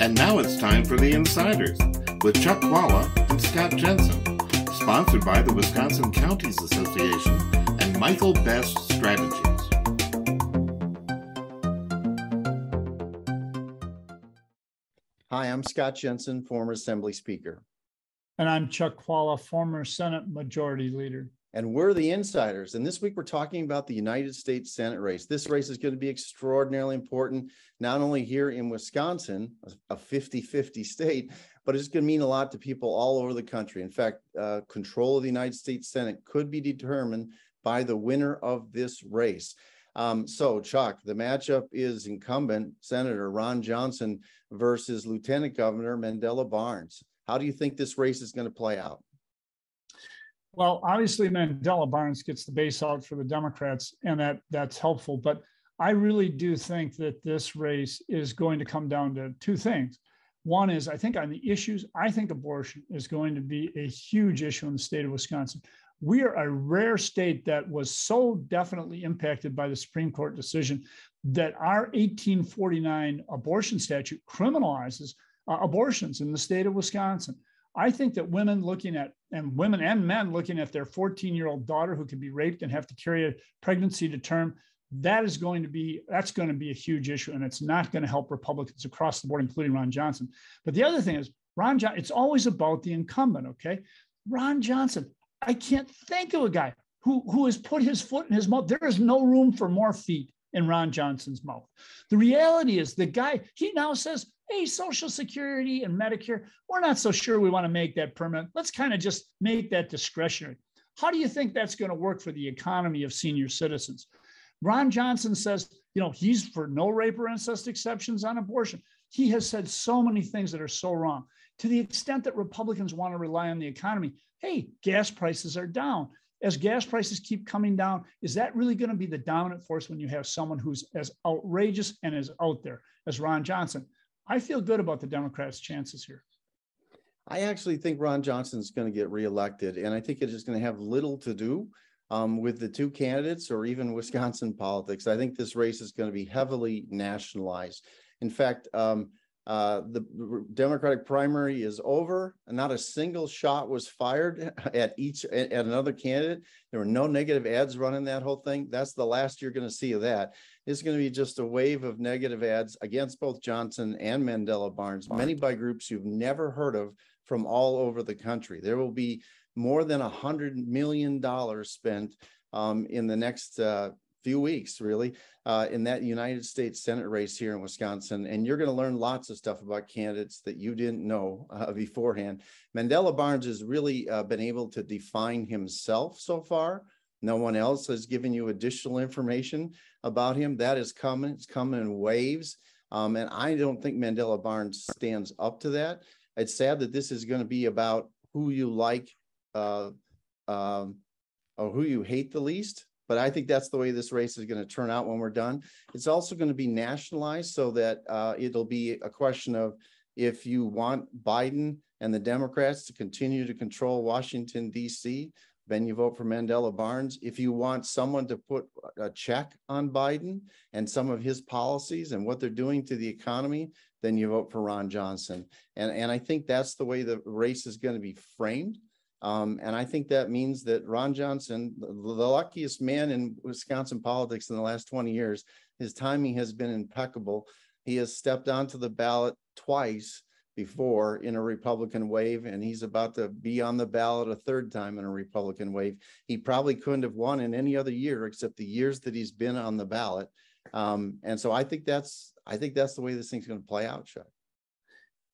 And now it's time for The Insiders with Chuck Chvala and Scott Jensen, sponsored by the Wisconsin Counties Association and Michael Best Strategies. Hi, I'm Scott Jensen, former Assembly Speaker. And I'm Chuck Chvala, former Senate Majority Leader. And we're the insiders. And this week we're talking about the United States Senate race. This race is going to be extraordinarily important, not only here in Wisconsin, a 50 50 state, but it's going to mean a lot to people all over the country. In fact, uh, control of the United States Senate could be determined by the winner of this race. Um, so, Chuck, the matchup is incumbent Senator Ron Johnson versus Lieutenant Governor Mandela Barnes. How do you think this race is going to play out? Well, obviously Mandela Barnes gets the base out for the Democrats, and that that's helpful. But I really do think that this race is going to come down to two things. One is I think on the issues, I think abortion is going to be a huge issue in the state of Wisconsin. We are a rare state that was so definitely impacted by the Supreme Court decision that our 1849 abortion statute criminalizes uh, abortions in the state of Wisconsin. I think that women looking at, and women and men looking at their 14 year old daughter who can be raped and have to carry a pregnancy to term, that is going to be, that's going to be a huge issue. And it's not going to help Republicans across the board, including Ron Johnson. But the other thing is, Ron Johnson, it's always about the incumbent, okay? Ron Johnson, I can't think of a guy who, who has put his foot in his mouth. There is no room for more feet in Ron Johnson's mouth. The reality is the guy, he now says, hey, Social Security and Medicare, we're not so sure we want to make that permanent. Let's kind of just make that discretionary. How do you think that's going to work for the economy of senior citizens? Ron Johnson says, you know, he's for no rape or incest exceptions on abortion. He has said so many things that are so wrong. To the extent that Republicans want to rely on the economy, hey, gas prices are down. As gas prices keep coming down, is that really going to be the dominant force when you have someone who's as outrageous and as out there as Ron Johnson? I feel good about the Democrats' chances here. I actually think Ron Johnson is going to get reelected, and I think it is going to have little to do um, with the two candidates or even Wisconsin politics. I think this race is going to be heavily nationalized. In fact, um, uh, the Democratic primary is over. And not a single shot was fired at each at another candidate. There were no negative ads running that whole thing. That's the last you're going to see of that. It's going to be just a wave of negative ads against both Johnson and Mandela Barnes, many by groups you've never heard of from all over the country. There will be more than a hundred million dollars spent um, in the next uh, few weeks, really, uh, in that United States Senate race here in Wisconsin. And you're going to learn lots of stuff about candidates that you didn't know uh, beforehand. Mandela Barnes has really uh, been able to define himself so far. No one else has given you additional information about him. That is coming. It's coming in waves. Um, and I don't think Mandela Barnes stands up to that. It's sad that this is going to be about who you like uh, um, or who you hate the least but I think that's the way this race is going to turn out when we're done. It's also going to be nationalized so that uh, it'll be a question of if you want Biden and the Democrats to continue to control Washington, D.C., then you vote for Mandela Barnes. If you want someone to put a check on Biden and some of his policies and what they're doing to the economy, then you vote for Ron Johnson. And, and I think that's the way the race is going to be framed. Um, and I think that means that Ron Johnson, the, the luckiest man in Wisconsin politics in the last 20 years, his timing has been impeccable. He has stepped onto the ballot twice before in a Republican wave, and he's about to be on the ballot a third time in a Republican wave. He probably couldn't have won in any other year except the years that he's been on the ballot. Um, and so I think that's I think that's the way this thing's going to play out, Chuck.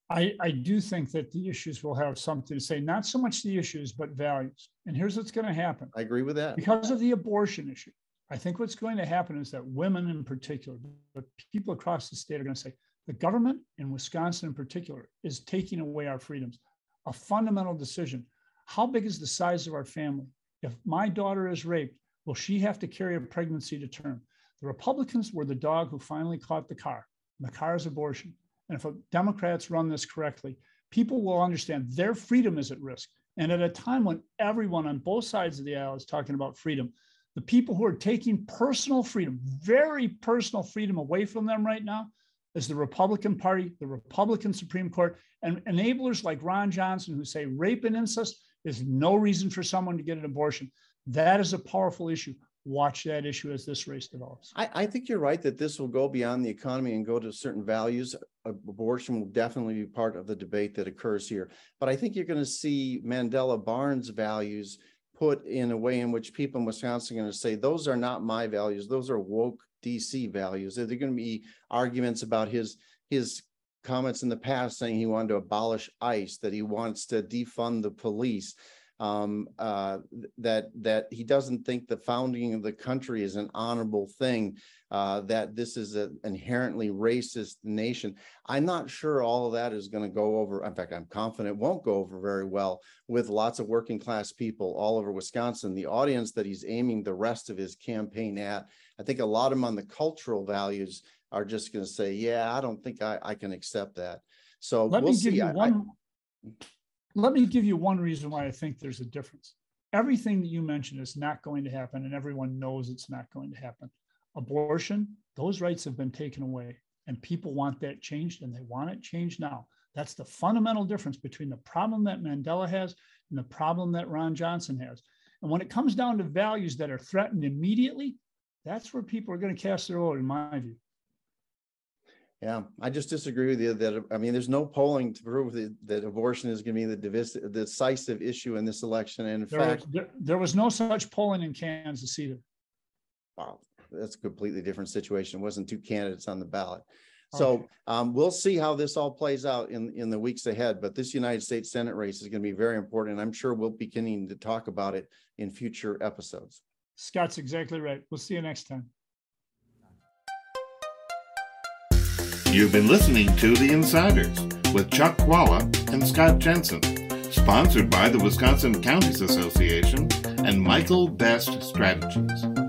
I, I do think that the issues will have something to say, not so much the issues, but values. And here's what's going to happen. I agree with that. Because of the abortion issue, I think what's going to happen is that women in particular, but people across the state are going to say, the government in Wisconsin in particular is taking away our freedoms. A fundamental decision. How big is the size of our family? If my daughter is raped, will she have to carry a pregnancy to term? The Republicans were the dog who finally caught the car. The car is abortion. And if Democrats run this correctly, people will understand their freedom is at risk. And at a time when everyone on both sides of the aisle is talking about freedom, the people who are taking personal freedom, very personal freedom away from them right now, is the Republican Party, the Republican Supreme Court, and enablers like Ron Johnson who say rape and incest is no reason for someone to get an abortion. That is a powerful issue. Watch that issue as this race develops. I, I think you're right that this will go beyond the economy and go to certain values. Uh, abortion will definitely be part of the debate that occurs here. But I think you're going to see Mandela Barnes values put in a way in which people in Wisconsin are going to say, those are not my values. Those are woke DC values. There are going to be arguments about his his comments in the past saying he wanted to abolish ICE, that he wants to defund the police, um, uh, that that he doesn't think the founding of the country is an honorable thing, uh, that this is an inherently racist nation. I'm not sure all of that is going to go over. In fact, I'm confident won't go over very well with lots of working class people all over Wisconsin. The audience that he's aiming the rest of his campaign at, I think a lot of them on the cultural values are just going to say, "Yeah, I don't think I, I can accept that." So let we'll me give see. you I- one. Let me give you one reason why I think there's a difference. Everything that you mentioned is not going to happen, and everyone knows it's not going to happen. Abortion, those rights have been taken away, and people want that changed, and they want it changed now. That's the fundamental difference between the problem that Mandela has and the problem that Ron Johnson has. And when it comes down to values that are threatened immediately, that's where people are going to cast their vote, in my view. Yeah, I just disagree with you that, I mean, there's no polling to prove that, that abortion is going to be the divis- decisive issue in this election. And in There, fact, was, there, there was no such polling in Kansas either. wow, that's a completely different situation. It wasn't two candidates on the ballot. So Okay. um, we'll see how this all plays out in, in the weeks ahead. But this United States Senate race is going to be very important. And I'm sure we'll be beginning to talk about it in future episodes. Scott's exactly right. We'll see you next time. You've been listening to The Insiders with Chuck Chvala and Scott Jensen, sponsored by the Wisconsin Counties Association and Michael Best Strategies.